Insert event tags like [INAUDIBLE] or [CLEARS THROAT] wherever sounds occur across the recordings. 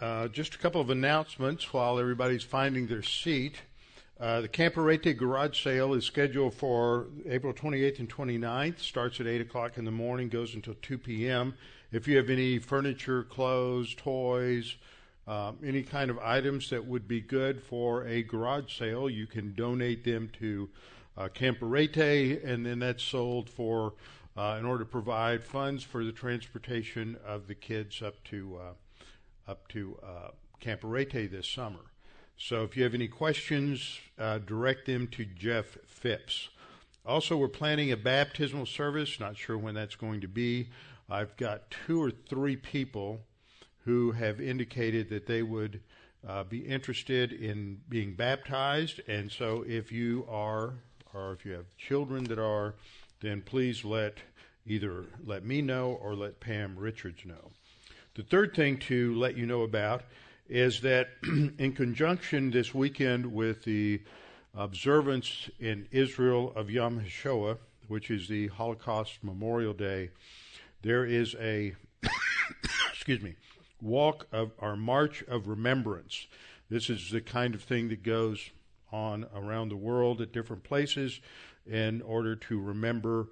Uh, just a couple of announcements while everybody's finding their seat. Uh, the Camperete garage sale is scheduled for April 28th and 29th. Starts at 8 o'clock in the morning, goes until 2 p.m. If you have any furniture, clothes, toys, um, any kind of items that would be good for a garage sale, you can donate them to uh, Camperete, and then that's sold for uh, in order to provide funds for the transportation of the kids up to uh, up to uh, Camperete this summer. So if you have any questions, uh, direct them to Jeff Phipps. Also, we're planning a baptismal service. Not sure when that's going to be. I've got two or three people who have indicated that they would uh, be interested in being baptized. And so, if you are, or if you have children that are, then please let either let me know or let Pam Richards know. The third thing to let you know about is that [CLEARS THROAT] in conjunction this weekend with the observance in Israel of Yom HaShoah, which is the Holocaust Memorial Day, there is a [COUGHS] excuse me walk of our march of remembrance. This is the kind of thing that goes on around the world at different places in order to remember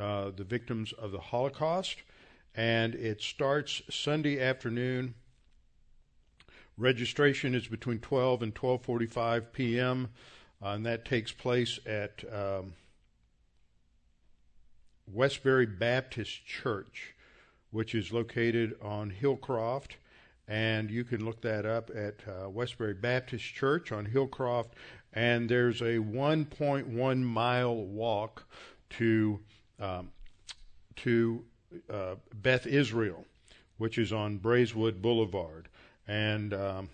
uh, the victims of the Holocaust and it starts Sunday afternoon. Registration is between 12 and 12:45 p.m. Uh, and that takes place at um, Westbury Baptist Church, which is located on Hillcroft, and you can look that up at uh, Westbury Baptist Church on Hillcroft. And there's a 1.1 mile walk to um, to uh, Beth Israel, which is on Braeswood Boulevard. And um,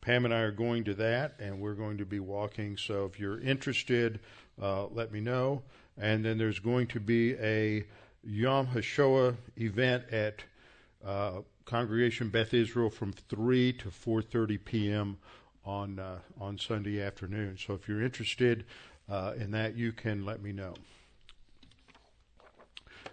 Pam and I are going to that, and we're going to be walking. So if you're interested, uh, let me know. And then there's going to be a Yom HaShoah event at uh, Congregation Beth Israel from 3 to 4:30 p.m. on uh, on Sunday afternoon. So if you're interested uh, in that, you can let me know.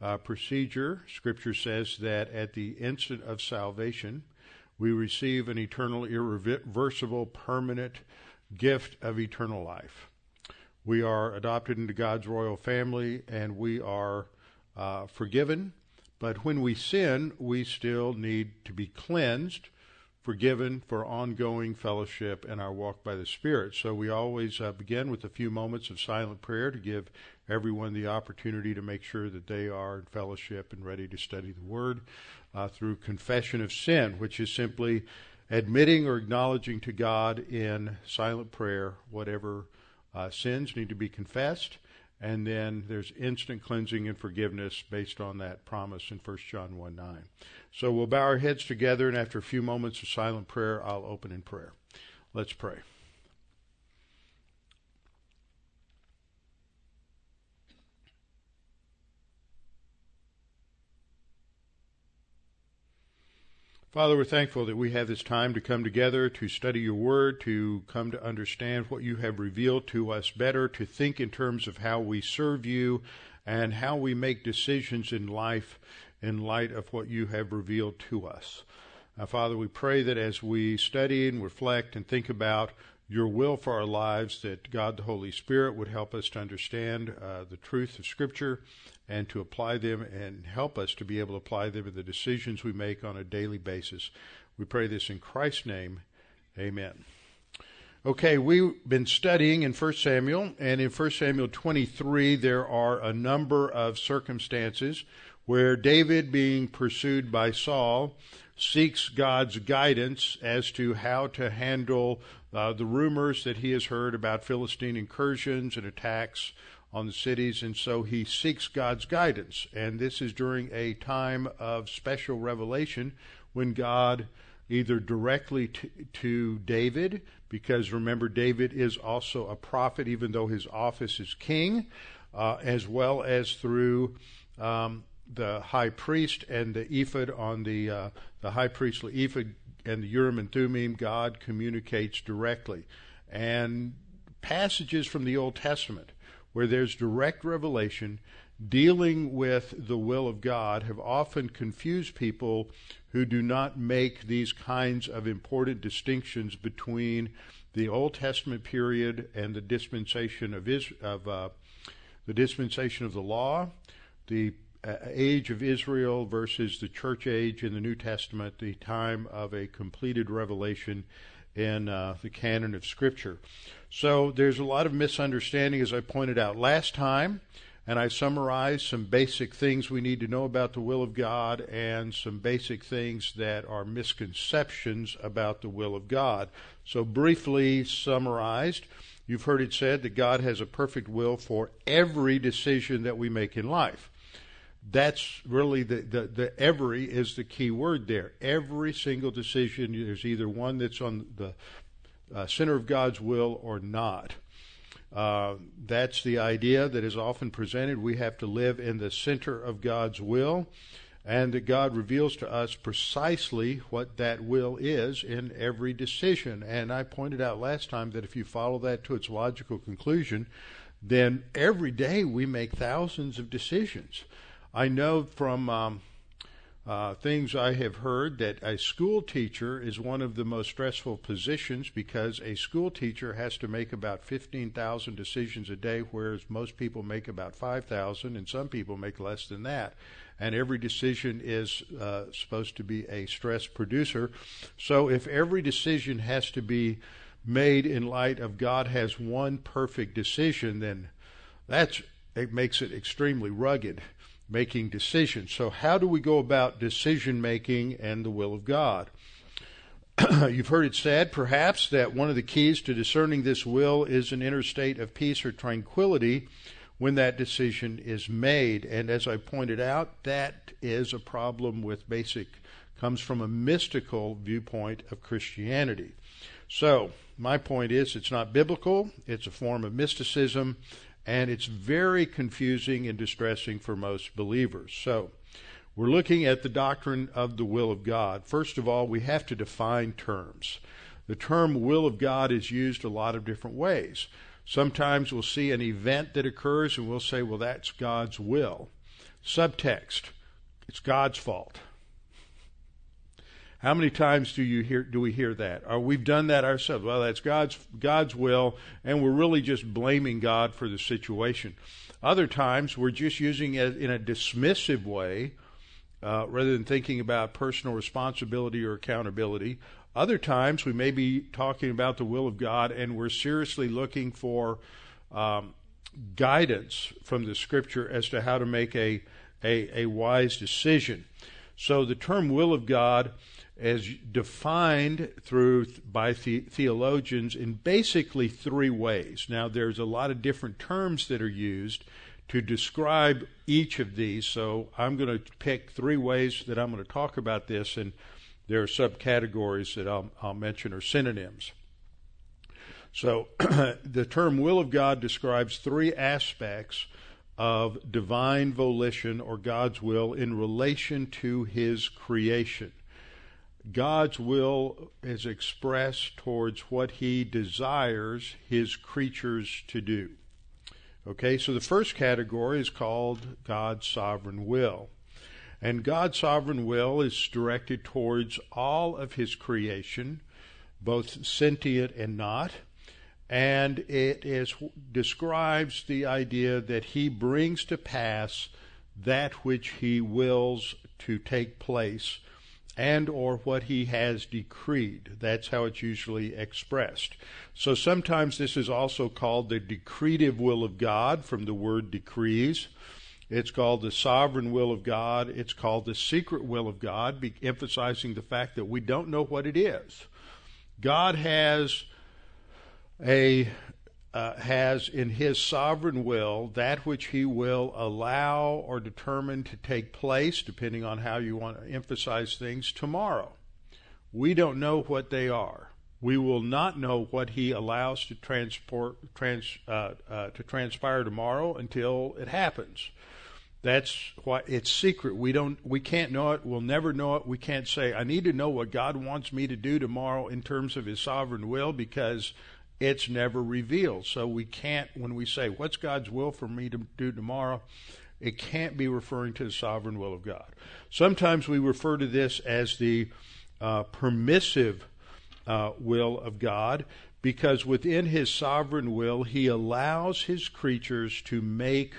uh, procedure. Scripture says that at the instant of salvation, we receive an eternal, irreversible, permanent gift of eternal life. We are adopted into God's royal family and we are uh, forgiven. But when we sin, we still need to be cleansed, forgiven for ongoing fellowship and our walk by the Spirit. So we always uh, begin with a few moments of silent prayer to give everyone the opportunity to make sure that they are in fellowship and ready to study the Word uh, through confession of sin, which is simply admitting or acknowledging to God in silent prayer whatever uh, sins need to be confessed. And then there's instant cleansing and forgiveness based on that promise in 1 John 1 9. So we'll bow our heads together, and after a few moments of silent prayer, I'll open in prayer. Let's pray. Father, we're thankful that we have this time to come together to study your word, to come to understand what you have revealed to us better, to think in terms of how we serve you and how we make decisions in life in light of what you have revealed to us. Now, Father, we pray that as we study and reflect and think about your will for our lives, that God the Holy Spirit would help us to understand uh, the truth of Scripture and to apply them and help us to be able to apply them in the decisions we make on a daily basis. We pray this in Christ's name. Amen. Okay, we've been studying in 1 Samuel, and in 1 Samuel 23, there are a number of circumstances where David, being pursued by Saul, seeks God's guidance as to how to handle uh, the rumors that he has heard about Philistine incursions and attacks on the cities, and so he seeks God's guidance. And this is during a time of special revelation when God either directly to, to David, because remember, David is also a prophet, even though his office is king, uh, as well as through um, the high priest and the ephod on the uh, the high priestly ephod and the Urim and Thummim. God communicates directly, and passages from the Old Testament where there's direct revelation dealing with the will of God have often confused people who do not make these kinds of important distinctions between the Old Testament period and the dispensation of, of uh, the dispensation of the law, the uh, age of Israel versus the church age in the New Testament, the time of a completed revelation in uh, the canon of Scripture. So there's a lot of misunderstanding, as I pointed out last time, and I summarized some basic things we need to know about the will of God and some basic things that are misconceptions about the will of God. So, briefly summarized, you've heard it said that God has a perfect will for every decision that we make in life that's really the, the, the every is the key word there. Every single decision, there's either one that's on the uh, center of God's will or not. Uh, that's the idea that is often presented. We have to live in the center of God's will, and that God reveals to us precisely what that will is in every decision. And I pointed out last time that if you follow that to its logical conclusion, then every day we make thousands of decisions. I know from um, uh, things I have heard that a school teacher is one of the most stressful positions because a school teacher has to make about 15,000 decisions a day, whereas most people make about 5,000, and some people make less than that. And every decision is uh, supposed to be a stress producer. So if every decision has to be made in light of God has one perfect decision, then that's it makes it extremely rugged making decisions. So, how do we go about decision making and the will of God? [CLEARS THROAT] You've heard it said, perhaps, that one of the keys to discerning this will is an inner state of peace or tranquility when that decision is made. And as I pointed out, that is a problem with basic, comes from a mystical viewpoint of Christianity. So, my point is, it's not biblical, it's a form of mysticism, and it's very confusing and distressing for most believers. So, we're looking at the doctrine of the will of God. First of all, we have to define terms. The term will of God is used a lot of different ways. Sometimes we'll see an event that occurs and we'll say, well, that's God's will. Subtext, it's God's fault. How many times do you hear do we hear that? Or we've done that ourselves. Well, that's God's God's will, and we're really just blaming God for the situation. Other times we're just using it in a dismissive way, uh, rather than thinking about personal responsibility or accountability. Other times we may be talking about the will of God, and we're seriously looking for um, guidance from the Scripture as to how to make a, a, a wise decision. So the term will of God as defined through by the, theologians in basically three ways. Now, there's a lot of different terms that are used to describe each of these, so I'm going to pick three ways that I'm going to talk about this, and there are subcategories that I'll, I'll mention or synonyms. So, [CLEARS THROAT] the term will of God describes three aspects of divine volition or God's will in relation to His creation. God's will is expressed towards what he desires his creatures to do. Okay, so the first category is called God's sovereign will. And God's sovereign will is directed towards all of his creation, both sentient and not. And it is, describes the idea that he brings to pass that which he wills to take place and or what he has decreed. That's how it's usually expressed. So sometimes this is also called the decretive will of God from the word decrees. It's called the sovereign will of God. It's called the secret will of God, emphasizing the fact that we don't know what it is. God has a uh, has in his sovereign will that which he will allow or determine to take place, depending on how you want to emphasize things, tomorrow we don't know what they are. We will not know what he allows to transport trans, uh, uh, to transpire tomorrow until it happens. That's why it's secret. We don't we can't know it. We'll never know it. We can't say I need to know what God wants me to do tomorrow in terms of his sovereign will because it's never revealed. So we can't when we say what's God's will for me to do tomorrow, it can't be referring to the sovereign will of God. Sometimes we refer to this as the uh, permissive uh, will of God because within his sovereign will, he allows his creatures to make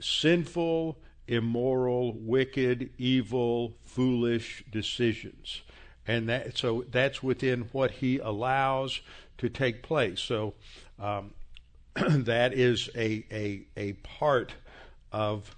sinful, immoral, wicked, evil, foolish decisions. And that, so that's within what he allows to take place. So um, [CLEARS THROAT] that is a, a, a part of,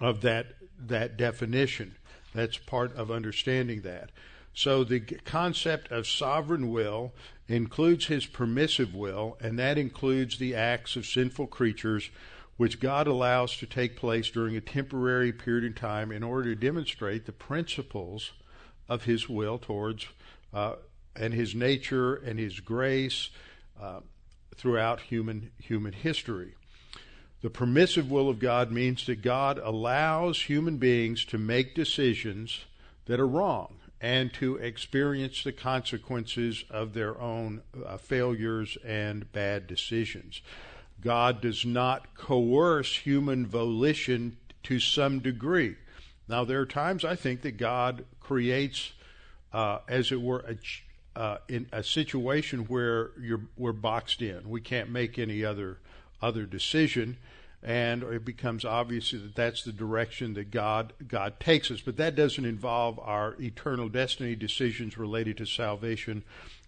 of that, that definition. That's part of understanding that. So the concept of sovereign will includes his permissive will, and that includes the acts of sinful creatures which God allows to take place during a temporary period of time in order to demonstrate the principles of His will towards uh, and His nature and His grace uh, throughout human human history. The permissive will of God means that God allows human beings to make decisions that are wrong and to experience the consequences of their own uh, failures and bad decisions. God does not coerce human volition to some degree. Now, there are times I think that God creates, uh, as it were, a, uh, in a situation where you're, we're boxed in. We can't make any other other decision, and it becomes obvious that that's the direction that God God takes us. But that doesn't involve our eternal destiny decisions related to salvation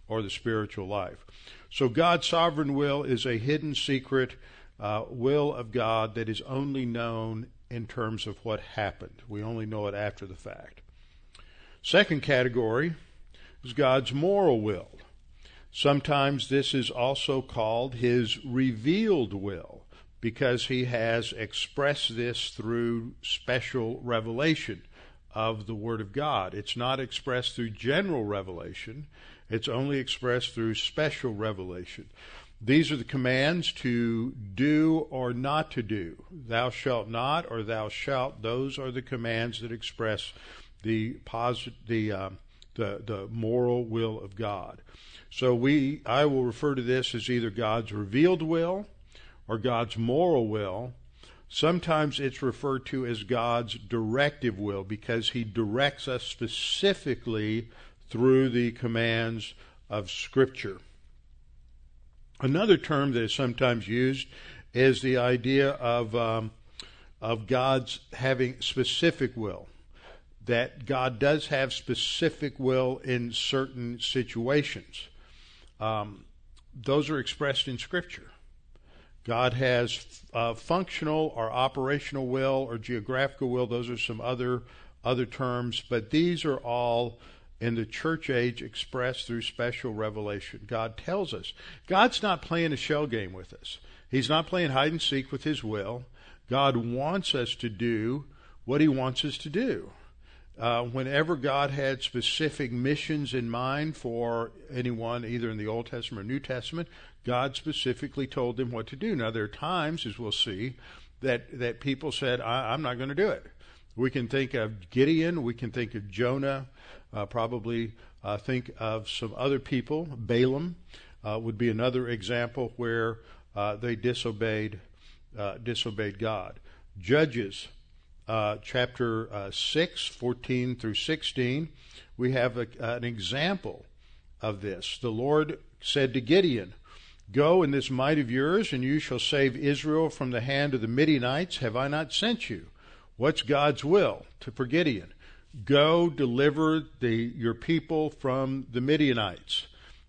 or the spiritual life. So God's sovereign will is a hidden secret uh, will of God that is only known in terms of what happened. We only know it after the fact. Second category is God's moral will. Sometimes this is also called his revealed will because he has expressed this through special revelation of the Word of God. It's not expressed through general revelation, it's only expressed through special revelation. These are the commands to do or not to do. Thou shalt not or thou shalt. Those are the commands that express the posit- the, uh, the the moral will of God. So we I will refer to this as either God's revealed will or God's moral will. Sometimes it's referred to as God's directive will because he directs us specifically through the commands of Scripture. Another term that is sometimes used is the idea of um, of God's having specific will. That God does have specific will in certain situations. Um, those are expressed in Scripture. God has uh, functional or operational will or geographical will. Those are some other other terms, but these are all in the church age expressed through special revelation. God tells us. God's not playing a shell game with us. He's not playing hide and seek with His will. God wants us to do what He wants us to do. Uh, whenever God had specific missions in mind for anyone, either in the Old Testament or New Testament, God specifically told them what to do. Now, there are times, as we'll see, that, that people said, I, am not going to do it. We can think of Gideon, we can think of Jonah, uh, probably uh, think of some other people. Balaam uh, would be another example where uh, they disobeyed uh, disobeyed God. Judges uh, chapter 6, 14 through 16, we have a, an example of this. The Lord said to Gideon, Go in this might of yours, and you shall save Israel from the hand of the Midianites. Have I not sent you? What's God's will to for Gideon? Go deliver the, your people from the Midianites.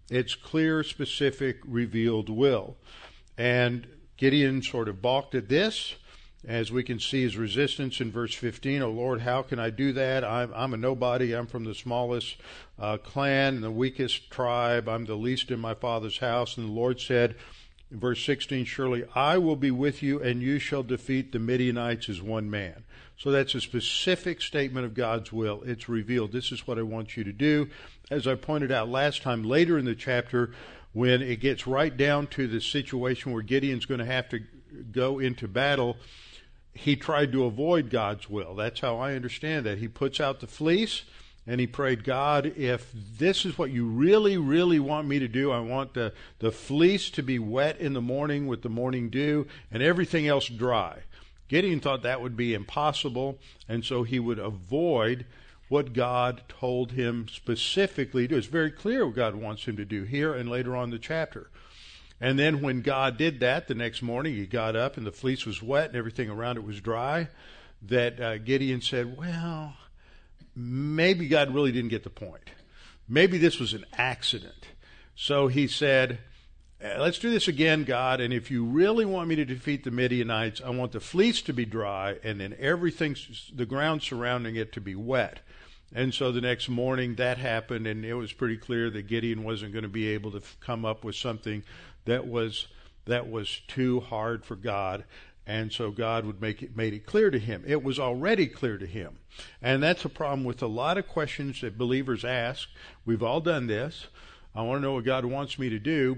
It's clear, specific, revealed will. And Gideon sort of balked at this. As we can see his resistance in verse 15, oh Lord, how can I do that? I'm, I'm a nobody. I'm from the smallest uh, clan and the weakest tribe. I'm the least in my father's house. And the Lord said, in verse 16, surely I will be with you and you shall defeat the Midianites as one man. So that's a specific statement of God's will. It's revealed. This is what I want you to do. As I pointed out last time, later in the chapter, when it gets right down to the situation where Gideon's going to have to go into battle, he tried to avoid God's will. That's how I understand that. He puts out the fleece and he prayed, God, if this is what you really, really want me to do, I want the, the fleece to be wet in the morning with the morning dew and everything else dry. Gideon thought that would be impossible, and so he would avoid what God told him specifically to do. It's very clear what God wants him to do here and later on in the chapter. And then when God did that, the next morning he got up and the fleece was wet and everything around it was dry. That uh, Gideon said, Well, maybe God really didn't get the point. Maybe this was an accident. So he said, uh, Let's do this again, God, and if you really want me to defeat the Midianites, I want the fleece to be dry and then everything, the ground surrounding it to be wet. And so the next morning that happened, and it was pretty clear that Gideon wasn't going to be able to come up with something that was that was too hard for God. And so God would make it made it clear to him. It was already clear to him. And that's a problem with a lot of questions that believers ask. We've all done this. I want to know what God wants me to do,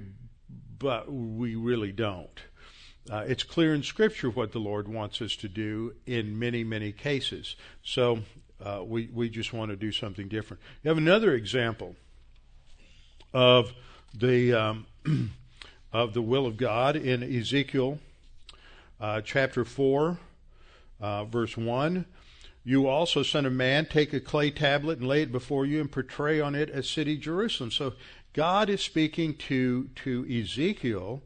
but we really don't. Uh, it's clear in Scripture what the Lord wants us to do in many, many cases. So uh, we we just want to do something different. You have another example of the um, [CLEARS THROAT] of the will of God in Ezekiel uh, chapter 4, uh, verse 1. You also, son of man, take a clay tablet and lay it before you and portray on it a city Jerusalem. So God is speaking to, to Ezekiel,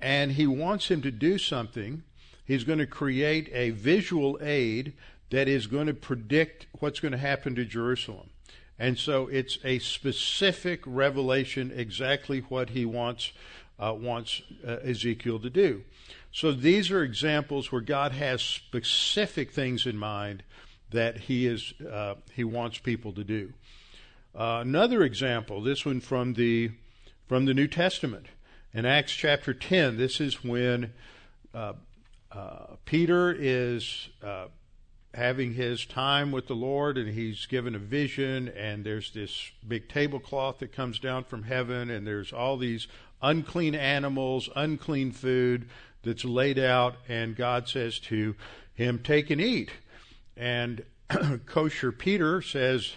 and he wants him to do something. He's going to create a visual aid that is going to predict what's going to happen to Jerusalem. And so it's a specific revelation, exactly what he wants uh, wants uh, Ezekiel to do. So these are examples where God has specific things in mind that He is uh, He wants people to do. Uh, another example, this one from the from the New Testament, in Acts chapter ten. This is when uh, uh, Peter is having his time with the Lord, and he's given a vision, and there's this big tablecloth that comes down from heaven, and there's all these unclean animals, unclean food that's laid out, and God says to him, Take and eat. And [CLEARS THROAT] kosher Peter says,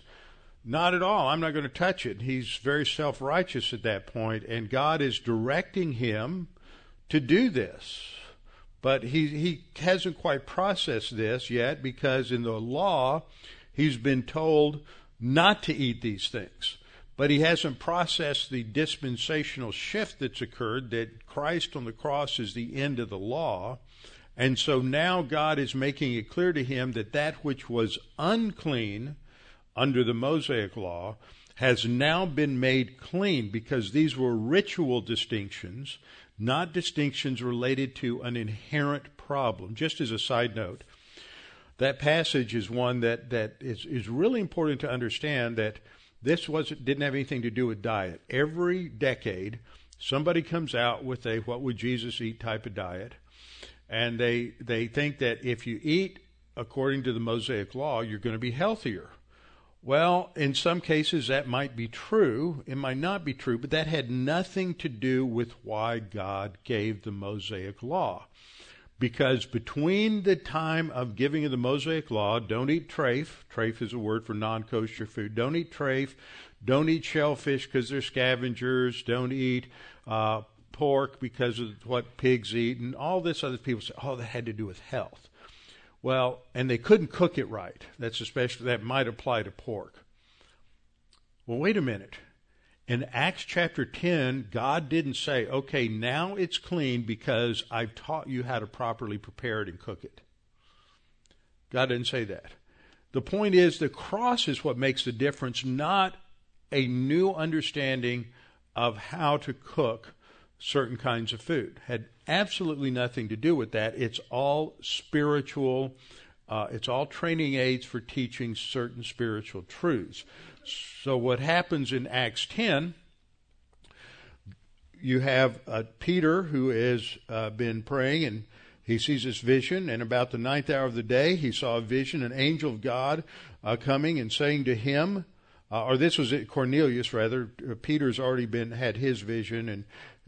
Not at all. I'm not going to touch it. He's very self righteous at that point, and God is directing him to do this. But he, he hasn't quite processed this yet because in the law, he's been told not to eat these things but he hasn't processed the dispensational shift that's occurred that Christ on the cross is the end of the law. And so now God is making it clear to him that that which was unclean under the Mosaic law has now been made clean because these were ritual distinctions, not distinctions related to an inherent problem. Just as a side note, that passage is one that, that is, is really important to understand that this was didn't have anything to do with diet. Every decade, somebody comes out with a what would Jesus eat type of diet, and they they think that if you eat according to the Mosaic law, you're going to be healthier. Well, in some cases that might be true. It might not be true, but that had nothing to do with why God gave the Mosaic law because between the time of giving of the Mosaic Law, don't eat trafe. Trafe is a word for non kosher food. Don't eat trafe. Don't eat shellfish because they're scavengers. Don't eat uh, pork because of what pigs eat. And all this other people say, oh, that had to do with health. Well, and they couldn't cook it right. That's especially, that might apply to pork. Well, wait a minute. In Acts chapter 10, God didn't say, okay, now it's clean because I've taught you how to properly prepare it and cook it. God didn't say that. The point is, the cross is what makes the difference, not a new understanding of how to cook certain kinds of food. Had absolutely nothing to do with that. It's all spiritual. Uh, it's all training aids for teaching certain spiritual truths. So, what happens in Acts 10, you have uh, Peter who has uh, been praying, and he sees this vision, and about the ninth hour of the day, he saw a vision, an angel of God uh, coming and saying to him, uh, or this was Cornelius rather. Uh, Peter's already been had his vision, and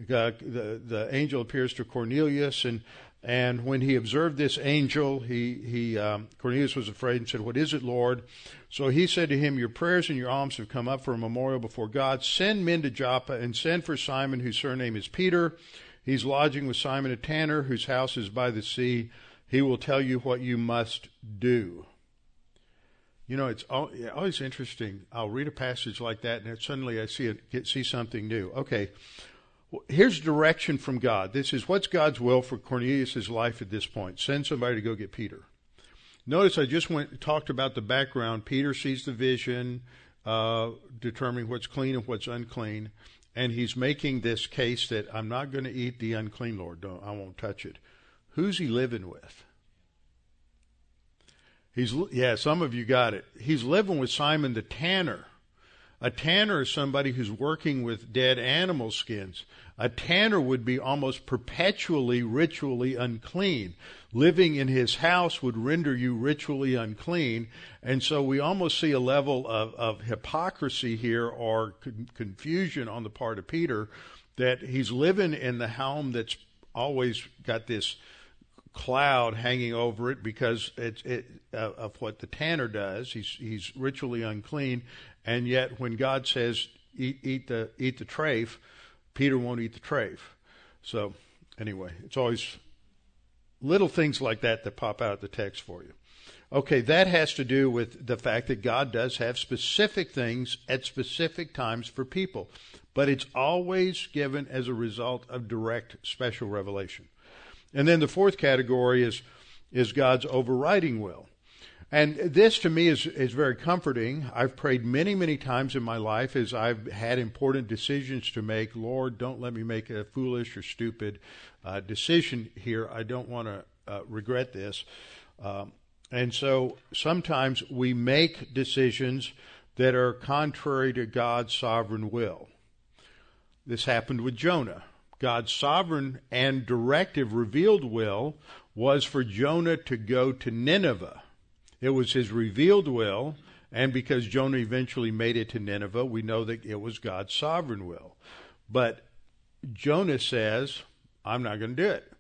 uh, the the angel appears to Cornelius, and and when he observed this angel, he he um, Cornelius was afraid and said, "What is it, Lord?" So he said to him, "Your prayers and your alms have come up for a memorial before God. Send men to Joppa and send for Simon, whose surname is Peter. He's lodging with Simon a tanner, whose house is by the sea. He will tell you what you must do." You know, it's always interesting. I'll read a passage like that, and suddenly I see it, see something new. Okay, here's direction from God. This is what's God's will for Cornelius' life at this point. Send somebody to go get Peter. Notice I just went talked about the background. Peter sees the vision, uh, determining what's clean and what's unclean, and he's making this case that I'm not going to eat the unclean, Lord. Don't, I won't touch it. Who's he living with? He's yeah, some of you got it. He's living with Simon the tanner. A tanner is somebody who's working with dead animal skins. A tanner would be almost perpetually ritually unclean. Living in his house would render you ritually unclean. And so we almost see a level of, of hypocrisy here or con- confusion on the part of Peter that he's living in the home that's always got this cloud hanging over it because it's it, uh, of what the tanner does. He's he's ritually unclean, and yet when God says eat eat the eat the trafe, Peter won't eat the trafe. So anyway, it's always little things like that that pop out of the text for you. Okay, that has to do with the fact that God does have specific things at specific times for people, but it's always given as a result of direct special revelation. And then the fourth category is is God's overriding will. And this to me is, is very comforting. I've prayed many, many times in my life as I've had important decisions to make. Lord, don't let me make a foolish or stupid uh, decision here. I don't want to uh, regret this. Um, and so sometimes we make decisions that are contrary to God's sovereign will. This happened with Jonah. God's sovereign and directive revealed will was for Jonah to go to Nineveh. It was his revealed will, and because Jonah eventually made it to Nineveh, we know that it was God's sovereign will. But Jonah says, I'm not going to do it.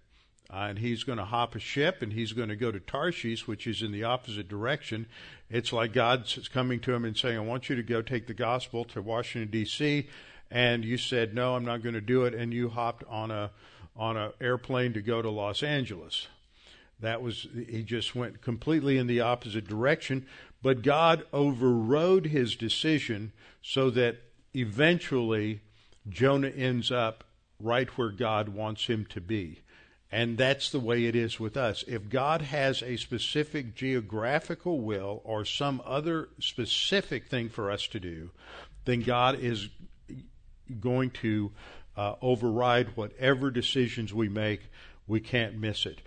and he's going to hop a ship and he's going to go to Tarshish, which is in the opposite direction. It's like God's coming to him and saying, I want you to go take the gospel to Washington, D.C and you said no, I'm not going to do it, and you hopped on a on an airplane to go to Los Angeles. That was he just went completely in the opposite direction, but God overrode his decision so that eventually Jonah ends up right where God wants him to be. And that's the way it is with us. If God has a specific geographical will or some other specific thing for us to do, then God is going to uh, override whatever decisions we make. We can't miss it.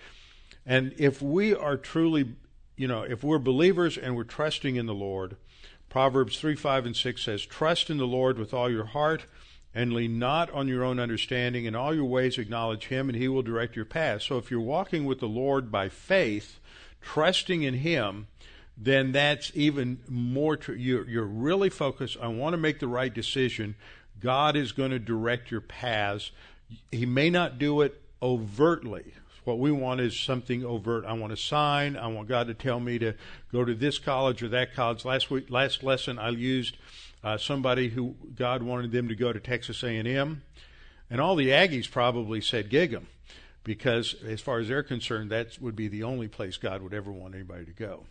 And if we are truly, you know, if we're believers and we're trusting in the Lord, Proverbs 3, 5, and 6 says, Trust in the Lord with all your heart and lean not on your own understanding. In all your ways acknowledge Him, and He will direct your path. So if you're walking with the Lord by faith, trusting in Him, then that's even more true. You're, you're really focused. I want to make the right decision. God is going to direct your paths. He may not do it overtly. What we want is something overt. I want a sign. I want God to tell me to go to this college or that college. Last week, last lesson, I used uh, somebody who God wanted them to go to Texas A&M, and all the Aggies probably said gig 'em, because as far as they're concerned, that would be the only place God would ever want anybody to go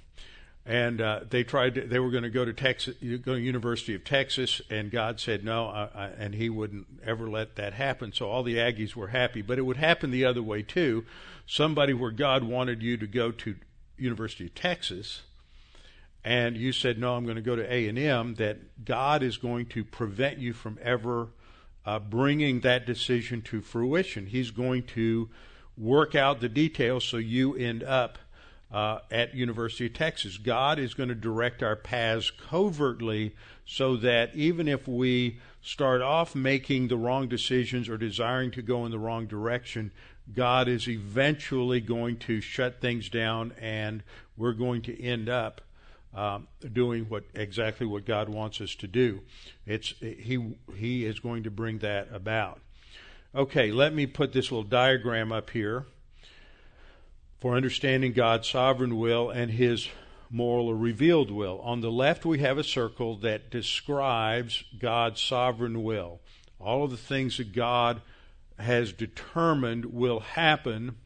and uh, they tried to, they were going to go to Texas, go to University of Texas, and God said no, I, I, and He wouldn't ever let that happen. So all the Aggies were happy, but it would happen the other way too. Somebody where God wanted you to go to University of Texas, and you said no, I'm going to go to A and M. That God is going to prevent you from ever uh, bringing that decision to fruition. He's going to work out the details so you end up uh, at University of Texas. God is going to direct our paths covertly so that even if we start off making the wrong decisions or desiring to go in the wrong direction, God is eventually going to shut things down and we're going to end up um, doing what exactly what God wants us to do. It's he he is going to bring that about. Okay, let me put this little diagram up here for understanding God's sovereign will and his moral or revealed will. On the left, we have a circle that describes God's sovereign will. All of the things that God has determined will happen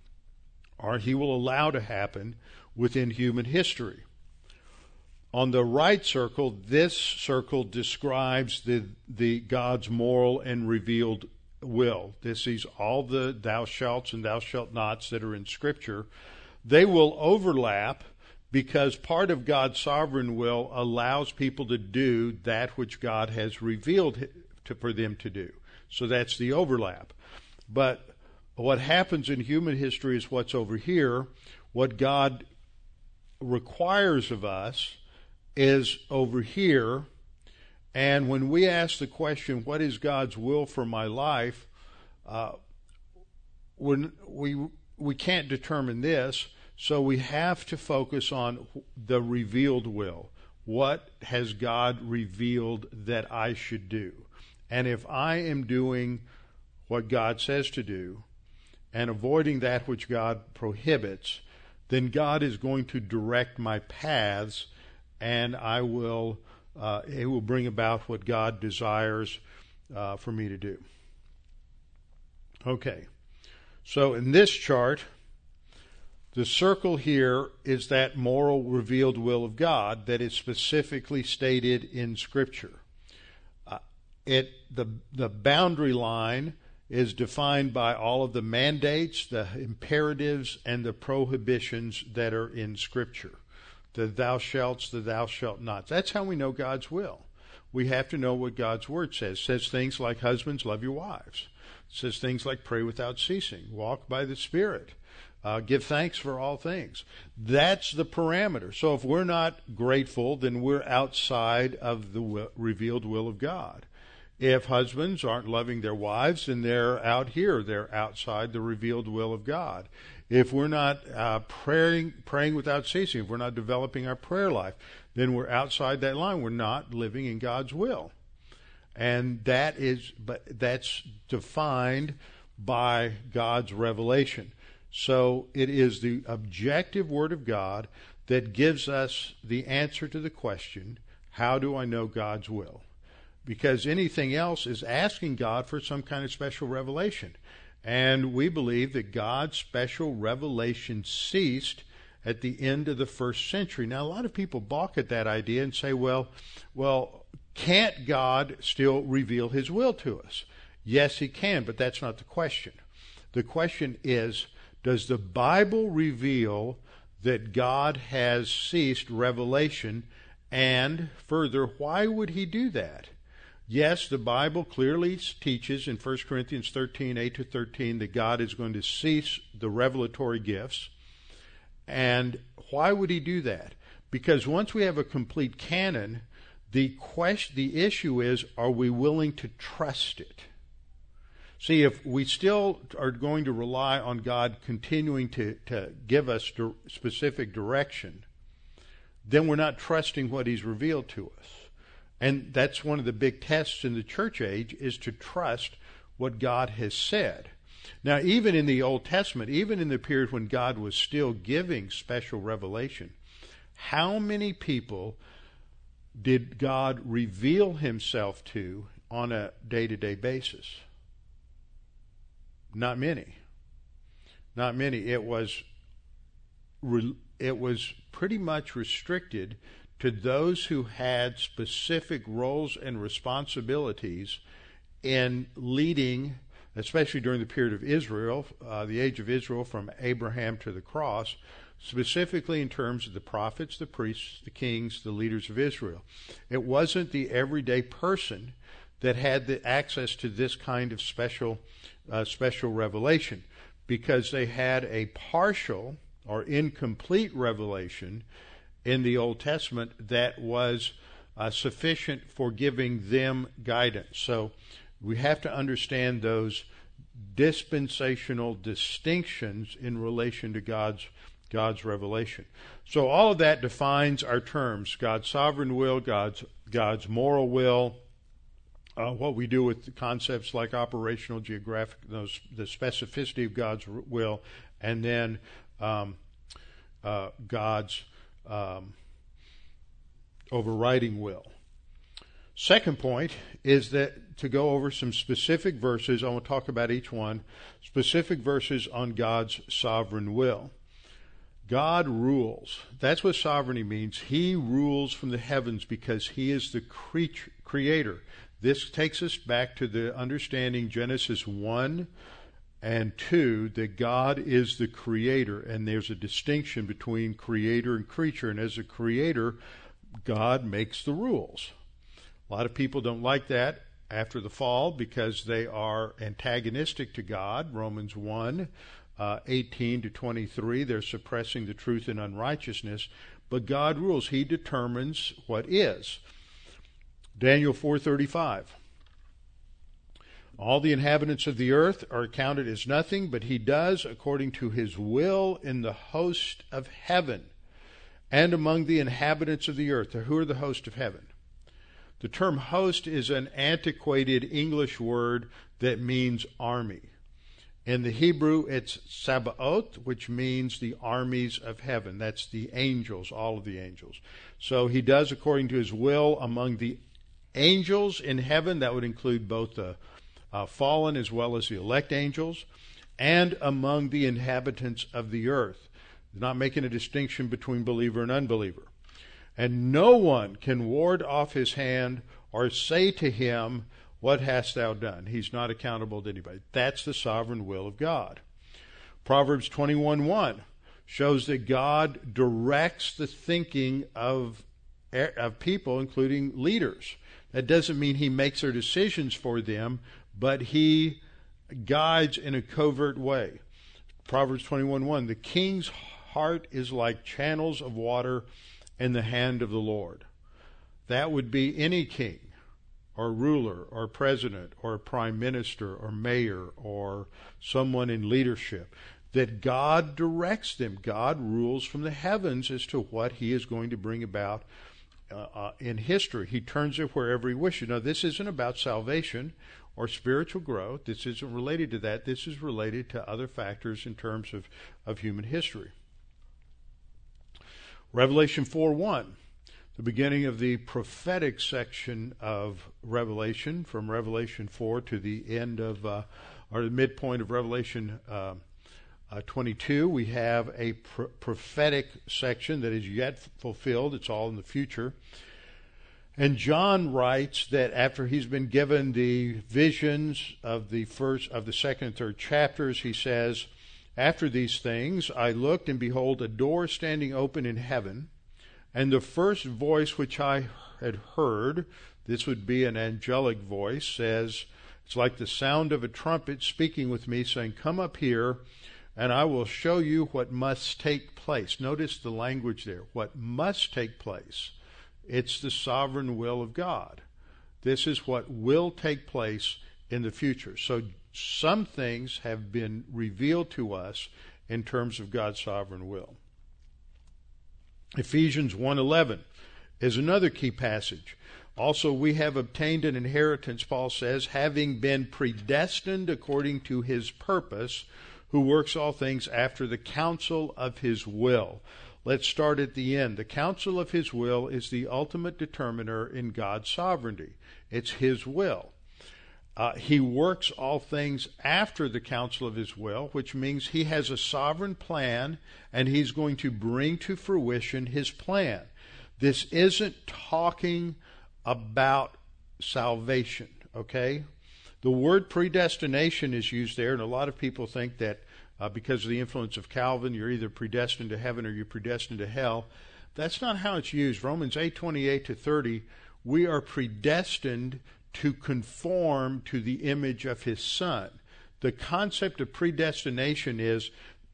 or he will allow to happen within human history. On the right circle, this circle describes the, the God's moral and revealed will. This is all the thou shalt and thou shalt nots that are in Scripture. They will overlap because part of God's sovereign will allows people to do that which God has revealed to, for them to do. So that's the overlap. But what happens in human history is what's over here. What God requires of us is over here. And when we ask the question, what is God's will for my life? Uh, when we we can't determine this, so we have to focus on the revealed will. What has God revealed that I should do? And if I am doing what God says to do and avoiding that which God prohibits, then God is going to direct my paths and I will, uh, it will bring about what God desires uh, for me to do. Okay. So in this chart, the circle here is that moral revealed will of God that is specifically stated in Scripture. Uh, it the the boundary line is defined by all of the mandates, the imperatives, and the prohibitions that are in Scripture. The thou shalts, the thou shalt not. That's how we know God's will. We have to know what God's word says. It says things like husbands love your wives. It says things like pray without ceasing, walk by the Spirit. Uh, give thanks for all things. That's the parameter. So if we're not grateful, then we're outside of the revealed will of God. If husbands aren't loving their wives, then they're out here. They're outside the revealed will of God. If we're not uh, praying, praying without ceasing, if we're not developing our prayer life, then we're outside that line. We're not living in God's will, and that is, but that's defined by God's revelation. So it is the objective Word of God that gives us the answer to the question how do I know God's will? Because anything else is asking God for some kind of special revelation. And we believe that God's special revelation ceased at the end of the first century. Now, a lot of people balk at that idea and say, well, well, can't God still reveal his will to us? Yes, he can, but that's not the question. The question is, does the Bible reveal that God has ceased revelation? And further, why would he do that? Yes, the Bible clearly teaches in 1 Corinthians 13, 8 to 13, that God is going to cease the revelatory gifts. And why would he do that? Because once we have a complete canon, the question, the issue is, are we willing to trust it? See, if we still are going to rely on God continuing to, to give us specific direction, then we're not trusting what He's revealed to us. And that's one of the big tests in the church age is to trust what God has said. Now, even in the Old Testament, even in the period when God was still giving special revelation, how many people did God reveal himself to on a day to day basis? Not many. Not many. It was it was pretty much restricted to those who had specific roles and responsibilities in leading, especially during the period of Israel, uh, the age of Israel from Abraham to the cross, specifically in terms of the prophets, the priests, the kings, the leaders of Israel. It wasn't the everyday person that had the access to this kind of special uh, special revelation because they had a partial or incomplete revelation in the Old Testament that was uh, sufficient for giving them guidance. So we have to understand those dispensational distinctions in relation to God's God's revelation. So all of that defines our terms: God's sovereign will, God's God's moral will, uh, what we do with concepts like operational, geographic, those, the specificity of God's will, and then um, uh, God's um, overriding will. Second point is that to go over some specific verses, I want to talk about each one, specific verses on God's sovereign will. God rules. That's what sovereignty means. He rules from the heavens because he is the creature, creator. This takes us back to the understanding Genesis 1 and 2 that God is the creator and there's a distinction between creator and creature and as a creator God makes the rules. A lot of people don't like that after the fall because they are antagonistic to God. Romans 1 uh, 18 to 23, they're suppressing the truth in unrighteousness. But God rules. He determines what is. Daniel 4:35 all the inhabitants of the earth are counted as nothing, but he does according to his will in the host of heaven and among the inhabitants of the earth. Who are the host of heaven? The term host is an antiquated English word that means army. In the Hebrew, it's Sabaoth, which means the armies of heaven. That's the angels, all of the angels. So he does according to his will among the angels in heaven. That would include both the uh, fallen as well as the elect angels, and among the inhabitants of the earth. Not making a distinction between believer and unbeliever. And no one can ward off his hand or say to him, What hast thou done? He's not accountable to anybody. That's the sovereign will of God. Proverbs 21 1 shows that God directs the thinking of, of people, including leaders. That doesn't mean he makes their decisions for them, but he guides in a covert way. Proverbs 21 1 The king's heart is like channels of water in the hand of the Lord. That would be any king or ruler or president or prime minister or mayor or someone in leadership. That God directs them. God rules from the heavens as to what he is going to bring about uh, uh, in history. He turns it wherever he wishes. Now, this isn't about salvation or spiritual growth. This isn't related to that. This is related to other factors in terms of, of human history. Revelation 4 1, the beginning of the prophetic section of Revelation, from Revelation 4 to the end of, uh, or the midpoint of Revelation uh, uh, 22, we have a pr- prophetic section that is yet fulfilled. It's all in the future. And John writes that after he's been given the visions of the first, of the second and third chapters, he says, after these things, I looked, and behold, a door standing open in heaven. And the first voice which I had heard, this would be an angelic voice, says, It's like the sound of a trumpet speaking with me, saying, Come up here, and I will show you what must take place. Notice the language there. What must take place. It's the sovereign will of God. This is what will take place in the future. So some things have been revealed to us in terms of God's sovereign will. Ephesians 1:11 is another key passage. Also we have obtained an inheritance Paul says having been predestined according to his purpose who works all things after the counsel of his will. Let's start at the end. The counsel of his will is the ultimate determiner in God's sovereignty. It's his will. Uh, he works all things after the counsel of his will, which means he has a sovereign plan and he's going to bring to fruition his plan. This isn't talking about salvation, okay? The word predestination is used there, and a lot of people think that uh, because of the influence of Calvin, you're either predestined to heaven or you're predestined to hell. That's not how it's used. Romans 8 28 to 30, we are predestined to conform to the image of his son. The concept of predestination is,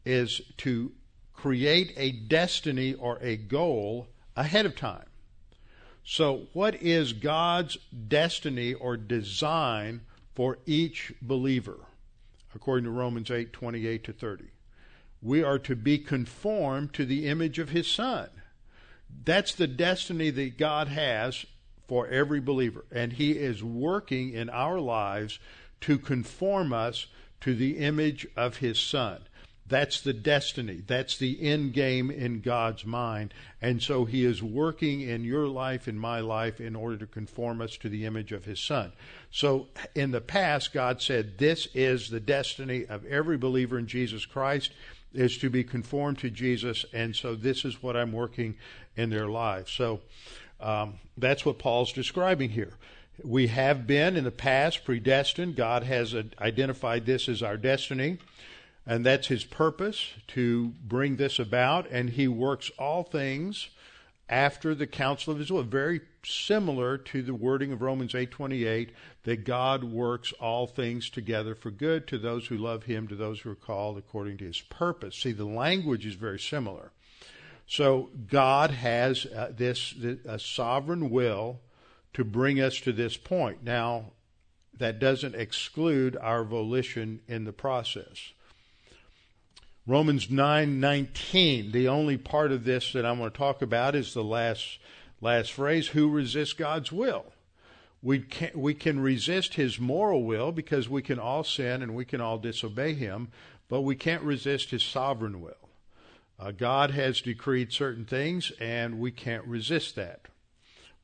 is to create a destiny or a goal ahead of time. So, what is God's destiny or design for each believer? According to Romans 8 28 to 30. We are to be conformed to the image of His Son. That's the destiny that God has for every believer. And He is working in our lives to conform us to the image of His Son. That's the destiny. That's the end game in God's mind. And so He is working in your life, in my life, in order to conform us to the image of His Son. So in the past, God said, This is the destiny of every believer in Jesus Christ is to be conformed to Jesus, and so this is what I'm working in their lives. So um, that's what Paul's describing here. We have been in the past predestined. God has identified this as our destiny, and that's His purpose to bring this about. And He works all things after the counsel of His will. Very similar to the wording of Romans 8:28 that God works all things together for good to those who love him to those who are called according to his purpose. See the language is very similar. So God has uh, this, this a sovereign will to bring us to this point. Now that doesn't exclude our volition in the process. Romans 9:19, the only part of this that I'm going to talk about is the last last phrase, who resists God's will? We can, we can resist his moral will because we can all sin and we can all disobey him, but we can't resist his sovereign will. Uh, God has decreed certain things and we can't resist that.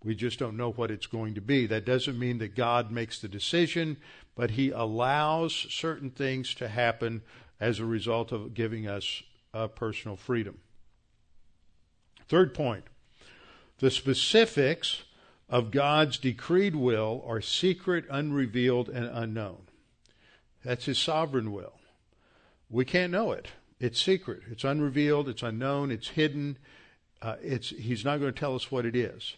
We just don't know what it's going to be. That doesn't mean that God makes the decision, but he allows certain things to happen as a result of giving us uh, personal freedom. Third point the specifics of God's decreed will are secret, unrevealed, and unknown. That's His sovereign will. We can't know it. It's secret. It's unrevealed. It's unknown. It's hidden. Uh, it's, he's not going to tell us what it is.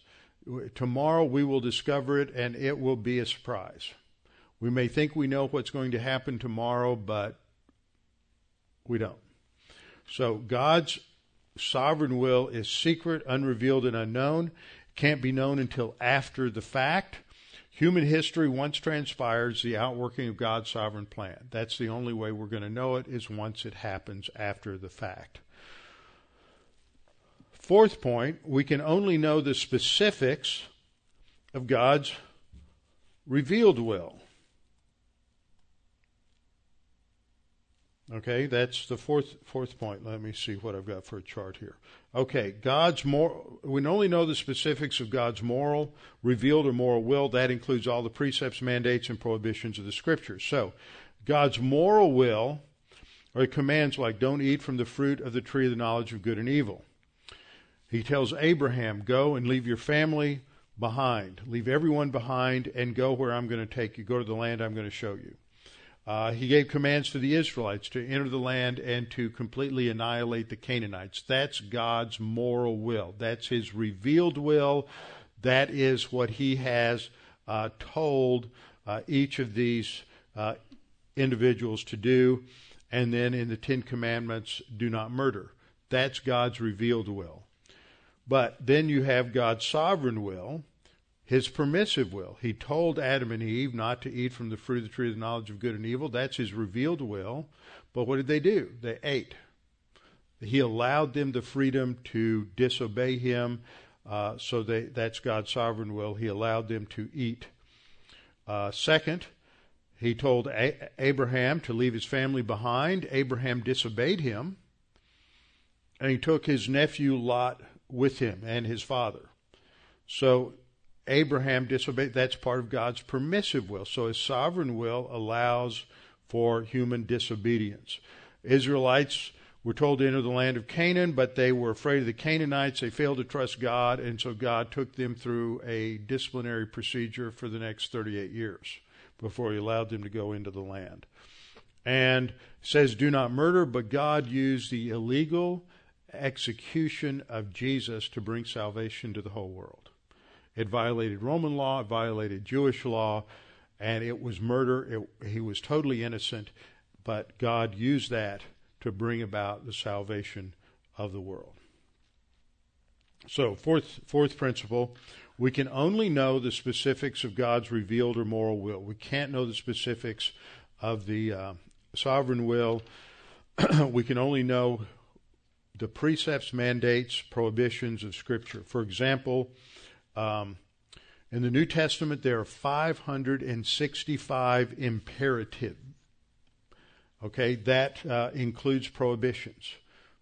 Tomorrow we will discover it, and it will be a surprise. We may think we know what's going to happen tomorrow, but we don't. So God's sovereign will is secret, unrevealed, and unknown. Can't be known until after the fact. Human history once transpires the outworking of God's sovereign plan. That's the only way we're going to know it is once it happens after the fact. Fourth point, we can only know the specifics of God's revealed will. Okay, that's the fourth fourth point. Let me see what I've got for a chart here. Okay, God's moral. We only know the specifics of God's moral, revealed or moral will. That includes all the precepts, mandates, and prohibitions of the Scriptures. So, God's moral will are commands like "Don't eat from the fruit of the tree of the knowledge of good and evil." He tells Abraham, "Go and leave your family behind, leave everyone behind, and go where I'm going to take you. Go to the land I'm going to show you." Uh, he gave commands to the Israelites to enter the land and to completely annihilate the Canaanites. That's God's moral will. That's his revealed will. That is what he has uh, told uh, each of these uh, individuals to do. And then in the Ten Commandments, do not murder. That's God's revealed will. But then you have God's sovereign will, his permissive will. He told Adam and Eve not to eat from the fruit of the tree of the knowledge of good and evil. That's his revealed will. But what did they do? They ate. He allowed them the freedom to disobey him. Uh, so they, that's God's sovereign will. He allowed them to eat. Uh, second, he told A- Abraham to leave his family behind. Abraham disobeyed him. And he took his nephew Lot with him and his father. So Abraham disobeyed. That's part of God's permissive will. So his sovereign will allows for human disobedience. Israelites were told to enter the land of Canaan, but they were afraid of the Canaanites. They failed to trust God, and so God took them through a disciplinary procedure for the next 38 years before he allowed them to go into the land. And says, Do not murder, but God used the illegal execution of Jesus to bring salvation to the whole world. It violated Roman law, it violated Jewish law, and it was murder. It, he was totally innocent, but God used that to bring about the salvation of the world. So, fourth, fourth principle we can only know the specifics of God's revealed or moral will. We can't know the specifics of the, uh, sovereign will, [CLEARS THROAT] we can only know the precepts, mandates, prohibitions of Scripture. For example, um, in the New Testament, there are 565 imperative. Okay, that uh, includes prohibitions,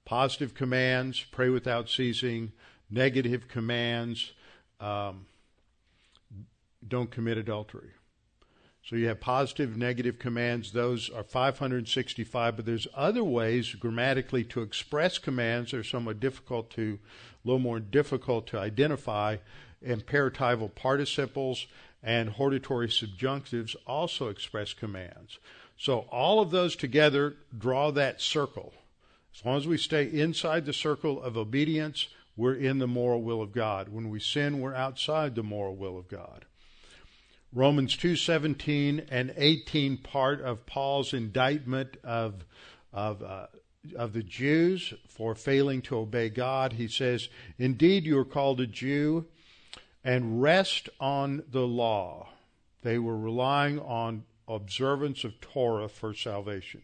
positive commands, pray without ceasing, negative commands, um, don't commit adultery. So you have positive, negative commands. Those are 565, but there's other ways grammatically to express commands They're somewhat difficult to, a little more difficult to identify. Imperatival participles and hortatory subjunctives also express commands. So all of those together draw that circle. As long as we stay inside the circle of obedience, we're in the moral will of God. When we sin, we're outside the moral will of God. Romans 2:17 and 18 part of Paul's indictment of of uh, of the Jews for failing to obey God. He says, "Indeed you are called a Jew and rest on the law." They were relying on observance of Torah for salvation.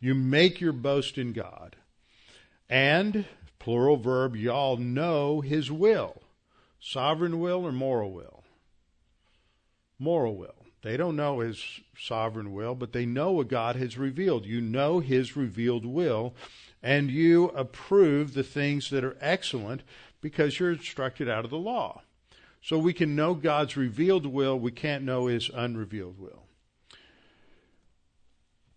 You make your boast in God. And plural verb, y'all know his will. Sovereign will or moral will? moral will. They don't know his sovereign will, but they know what God has revealed. You know his revealed will, and you approve the things that are excellent because you're instructed out of the law. So we can know God's revealed will, we can't know his unrevealed will.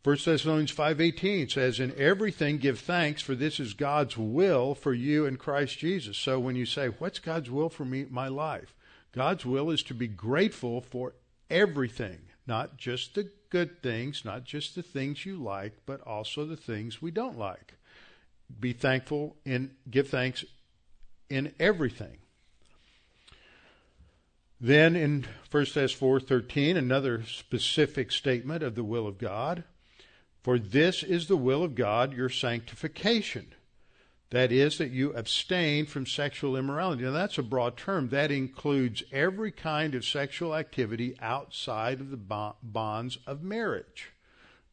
1 Thessalonians 5:18 says in everything give thanks for this is God's will for you in Christ Jesus. So when you say what's God's will for me my life? God's will is to be grateful for everything, not just the good things, not just the things you like, but also the things we don't like. Be thankful and give thanks in everything. Then in 1 Thess 4:13 another specific statement of the will of God, for this is the will of God your sanctification that is, that you abstain from sexual immorality. Now, that's a broad term. That includes every kind of sexual activity outside of the bonds of marriage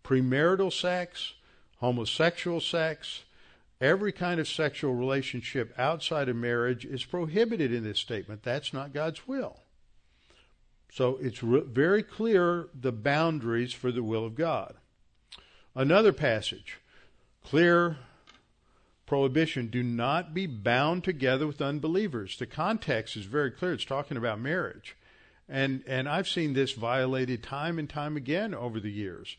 premarital sex, homosexual sex, every kind of sexual relationship outside of marriage is prohibited in this statement. That's not God's will. So it's re- very clear the boundaries for the will of God. Another passage, clear prohibition do not be bound together with unbelievers. The context is very clear. It's talking about marriage. And and I've seen this violated time and time again over the years.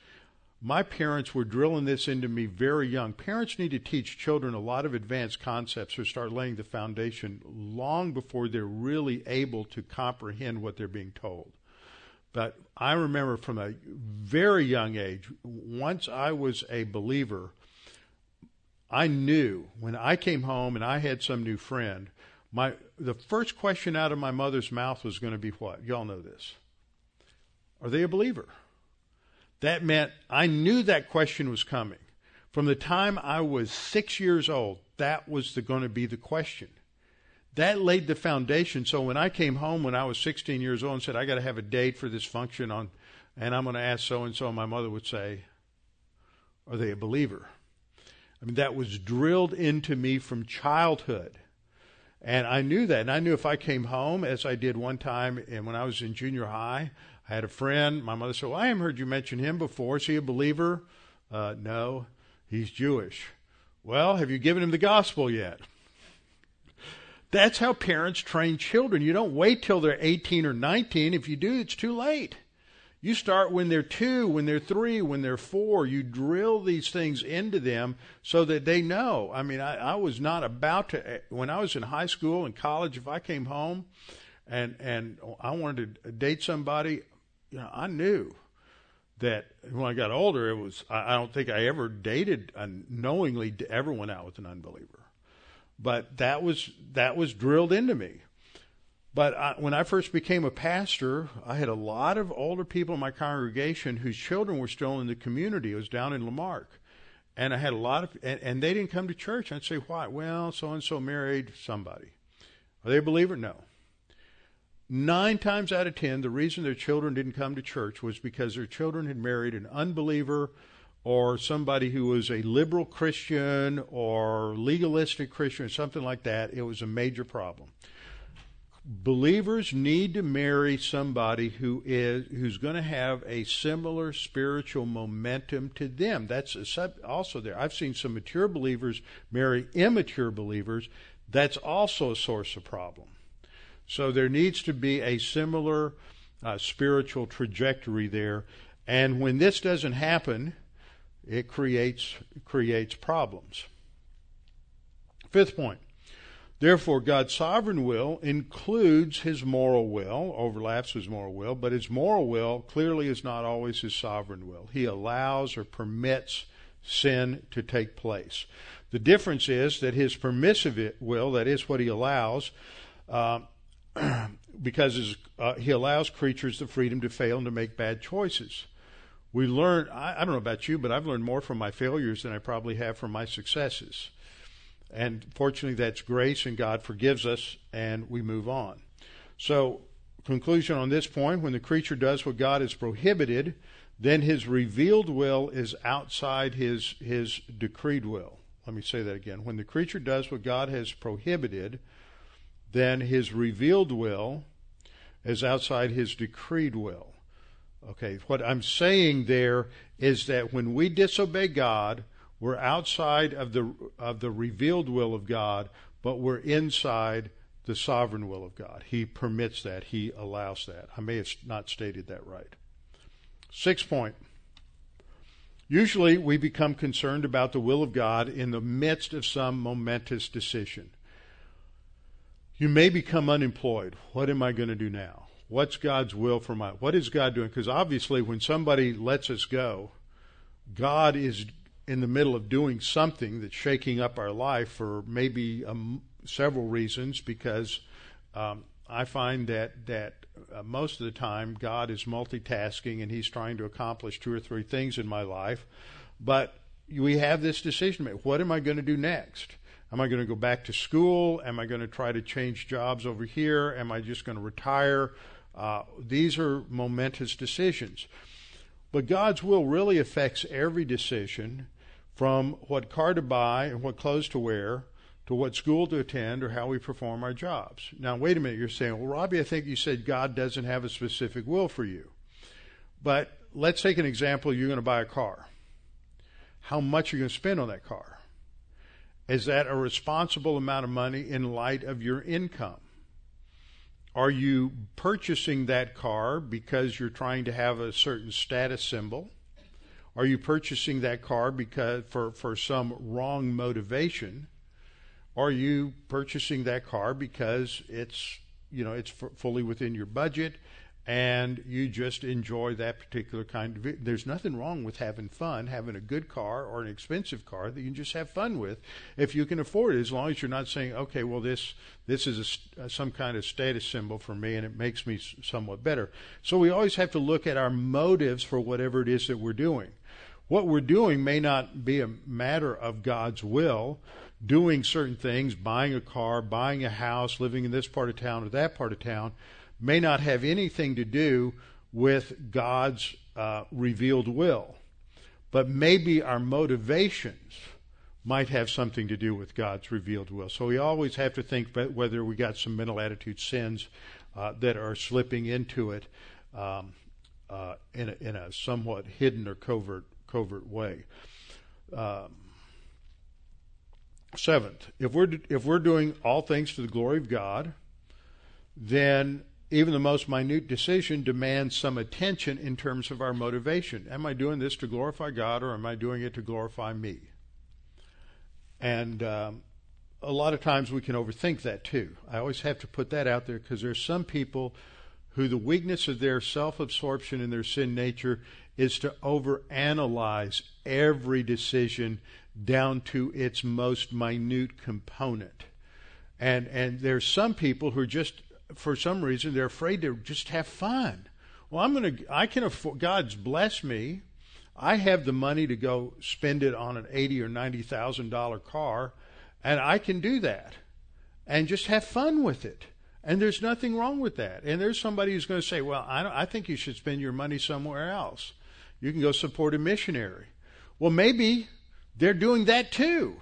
My parents were drilling this into me very young. Parents need to teach children a lot of advanced concepts or start laying the foundation long before they're really able to comprehend what they're being told. But I remember from a very young age, once I was a believer, I knew when I came home and I had some new friend, my the first question out of my mother's mouth was going to be what? Y'all know this. Are they a believer? That meant I knew that question was coming. From the time I was six years old, that was going to be the question. That laid the foundation. So when I came home when I was 16 years old and said, I got to have a date for this function on, and I'm going to ask so and so, my mother would say, Are they a believer? I mean, that was drilled into me from childhood. And I knew that. And I knew if I came home, as I did one time, and when I was in junior high, I had a friend. My mother said, Well, I haven't heard you mention him before. Is he a believer? Uh, no, he's Jewish. Well, have you given him the gospel yet? That's how parents train children. You don't wait till they're 18 or 19. If you do, it's too late. You start when they're two, when they're three, when they're four. You drill these things into them so that they know. I mean, I, I was not about to, when I was in high school and college, if I came home and, and I wanted to date somebody, you know, I knew that when I got older, it was, I, I don't think I ever dated, knowingly ever went out with an unbeliever. But that was, that was drilled into me. But I, when I first became a pastor, I had a lot of older people in my congregation whose children were still in the community. It was down in La Marque. And I had a lot of, and, and they didn't come to church. I'd say, why? Well, so and so married somebody. Are they a believer? No. Nine times out of ten, the reason their children didn't come to church was because their children had married an unbeliever or somebody who was a liberal Christian or legalistic Christian or something like that, it was a major problem. Believers need to marry somebody who is who's going to have a similar spiritual momentum to them. That's also there. I've seen some mature believers marry immature believers. That's also a source of problem. So there needs to be a similar uh, spiritual trajectory there. And when this doesn't happen, it creates creates problems. Fifth point. Therefore, God's sovereign will includes his moral will, overlaps his moral will, but his moral will clearly is not always his sovereign will. He allows or permits sin to take place. The difference is that his permissive will, that is what he allows, uh, [CLEARS THROAT] because uh, he allows creatures the freedom to fail and to make bad choices. We learn I, I, don't know about you but i've learned more from my failures than i probably have from my successes. And fortunately that's grace and god forgives us and we move on. So conclusion on this point when the creature does what god has prohibited then his revealed will is outside his his decreed will. Let me say that again. When the creature does what god has prohibited then his revealed will is outside his decreed will Okay, what I'm saying there is that when we disobey God, we're outside of the of the revealed will of God, but we're inside the sovereign will of God. He permits that. He allows that. I may have not stated that right. Sixth point. Usually we become concerned about the will of God in the midst of some momentous decision. You may become unemployed. What am I going to do now? what's God's will for my what is God doing? Because obviously, when somebody lets us go, God is in the middle of doing something that's shaking up our life for maybe um, several reasons. Because um, I find that that uh, most of the time God is multitasking and He's trying to accomplish two or three things in my life, but we have this decision to make. What am I going to do next? Am I going to go back to school? Am I going to try to change jobs over here? Am I just going to retire? Uh, these are momentous decisions. But God's will really affects every decision from what car to buy and what clothes to wear to what school to attend or how we perform our jobs. Now, wait a minute, you're saying, well, Robbie, I think you said God doesn't have a specific will for you. But let's take an example you're going to buy a car. How much are you going to spend on that car? Is that a responsible amount of money in light of your income? Are you purchasing that car because you're trying to have a certain status symbol? Are you purchasing that car because for, for some wrong motivation? Are you purchasing that car because it's you know it's f- fully within your budget and you just enjoy that particular kind of there's nothing wrong with having fun having a good car or an expensive car that you can just have fun with if you can afford it as long as you're not saying okay well this this is a, uh, some kind of status symbol for me and it makes me somewhat better. So we always have to look at our motives for whatever it is that we're doing. What we're doing may not be a matter of God's will doing certain things buying a car buying a house living in this part of town or that part of town may not have anything to do with God's uh, revealed will, but maybe our motivations might have something to do with God's revealed will. So we always have to think whether we got some mental attitude sins uh, that are slipping into it um, uh, in, a, in, a, somewhat hidden or covert covert way. Um, seventh, if we're if we're doing all things to the glory of God, then even the most minute decision demands some attention in terms of our motivation. Am I doing this to glorify God or am I doing it to glorify me? And um, a lot of times we can overthink that too. I always have to put that out there because there's some people who the weakness of their self absorption and their sin nature is to overanalyze every decision down to its most minute component. And and there's some people who are just for some reason, they're afraid to just have fun. Well, I'm going to, I can afford, God's blessed me. I have the money to go spend it on an eighty or ninety thousand dollar car, and I can do that, and just have fun with it. And there's nothing wrong with that. And there's somebody who's going to say, "Well, I, I think you should spend your money somewhere else. You can go support a missionary." Well, maybe they're doing that too.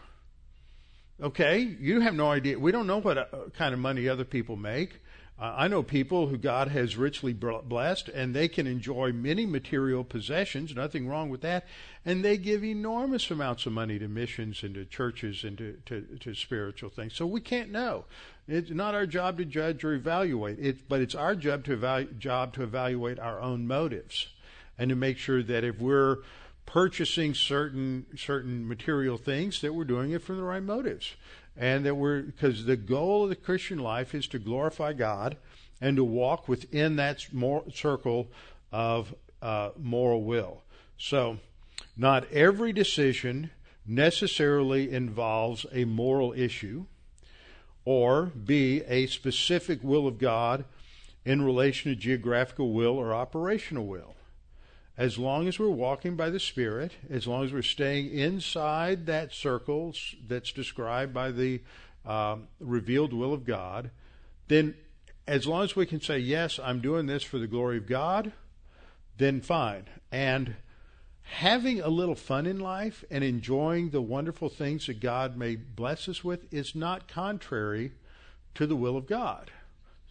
Okay, you have no idea. We don't know what uh, kind of money other people make. I know people who God has richly blessed, and they can enjoy many material possessions. Nothing wrong with that. And they give enormous amounts of money to missions and to churches and to, to, to spiritual things. So we can't know. It's not our job to judge or evaluate. It, but it's our job to evalu- job to evaluate our own motives and to make sure that if we're purchasing certain certain material things that we're doing it from the right motives and that we're because the goal of the christian life is to glorify god and to walk within that circle of uh, moral will. So not every decision necessarily involves a moral issue or b a specific will of god in relation to geographical will or operational will as long as we're walking by the Spirit, as long as we're staying inside that circle that's described by the um, revealed will of God, then as long as we can say, yes, I'm doing this for the glory of God, then fine. And having a little fun in life and enjoying the wonderful things that God may bless us with is not contrary to the will of God.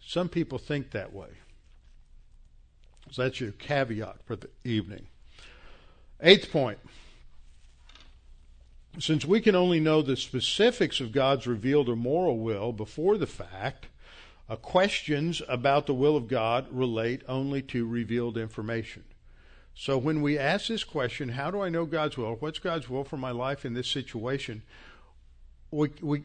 Some people think that way. So that's your caveat for the evening. Eighth point. Since we can only know the specifics of God's revealed or moral will before the fact, uh, questions about the will of God relate only to revealed information. So when we ask this question, how do I know God's will? What's God's will for my life in this situation? We, we,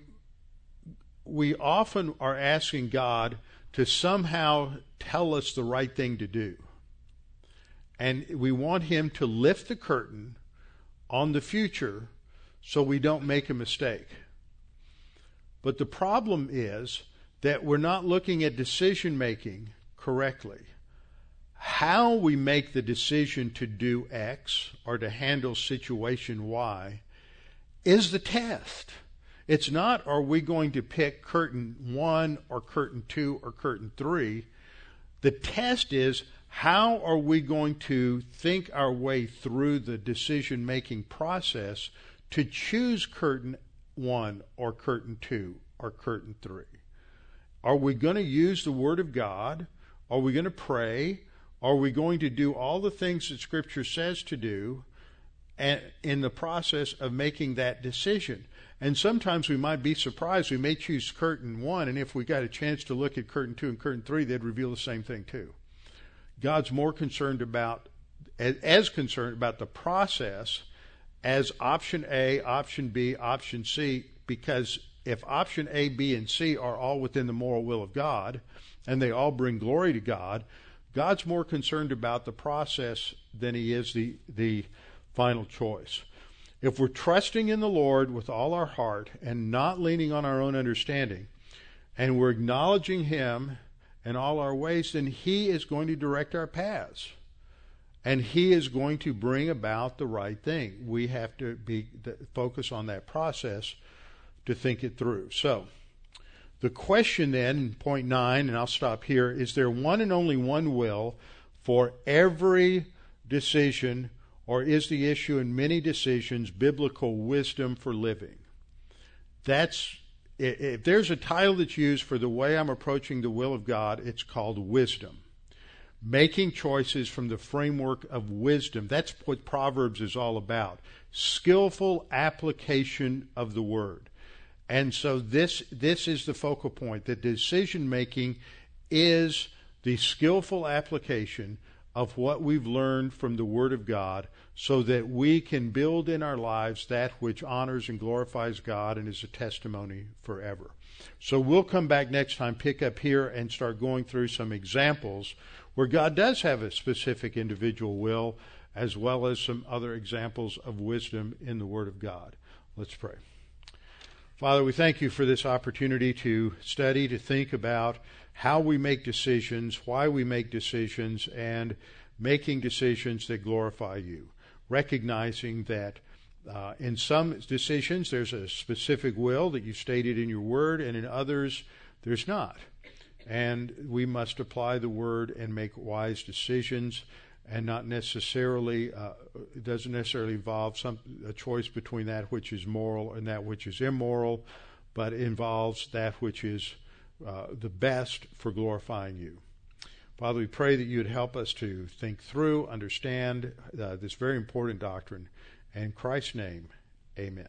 we often are asking God to somehow tell us the right thing to do. And we want him to lift the curtain on the future so we don't make a mistake. But the problem is that we're not looking at decision making correctly. How we make the decision to do X or to handle situation Y is the test. It's not are we going to pick curtain 1 or curtain 2 or curtain 3. The test is how are we going to think our way through the decision making process to choose curtain one or curtain two or curtain three? Are we going to use the Word of God? Are we going to pray? Are we going to do all the things that Scripture says to do and in the process of making that decision? And sometimes we might be surprised. We may choose curtain one, and if we got a chance to look at curtain two and curtain three, they'd reveal the same thing too. God's more concerned about, as concerned about the process as option A, option B, option C, because if option A, B, and C are all within the moral will of God and they all bring glory to God, God's more concerned about the process than he is the, the final choice. If we're trusting in the Lord with all our heart and not leaning on our own understanding, and we're acknowledging him in all our ways, then He is going to direct our paths. And He is going to bring about the right thing. We have to be focus on that process to think it through. So, the question then, point nine, and I'll stop here, is there one and only one will for every decision, or is the issue in many decisions biblical wisdom for living? That's if there's a title that's used for the way I'm approaching the will of God, it's called wisdom. Making choices from the framework of wisdom. That's what Proverbs is all about. Skillful application of the word. And so this this is the focal point. The decision making is the skillful application of what we've learned from the Word of God so that we can build in our lives that which honors and glorifies God and is a testimony forever. So we'll come back next time, pick up here, and start going through some examples where God does have a specific individual will, as well as some other examples of wisdom in the Word of God. Let's pray. Father, we thank you for this opportunity to study, to think about how we make decisions, why we make decisions, and making decisions that glorify you. Recognizing that uh, in some decisions there's a specific will that you stated in your word, and in others there's not. And we must apply the word and make wise decisions and not necessarily uh, it doesn't necessarily involve some a choice between that which is moral and that which is immoral, but involves that which is uh, the best for glorifying you. Father, we pray that you would help us to think through, understand uh, this very important doctrine. In Christ's name, amen.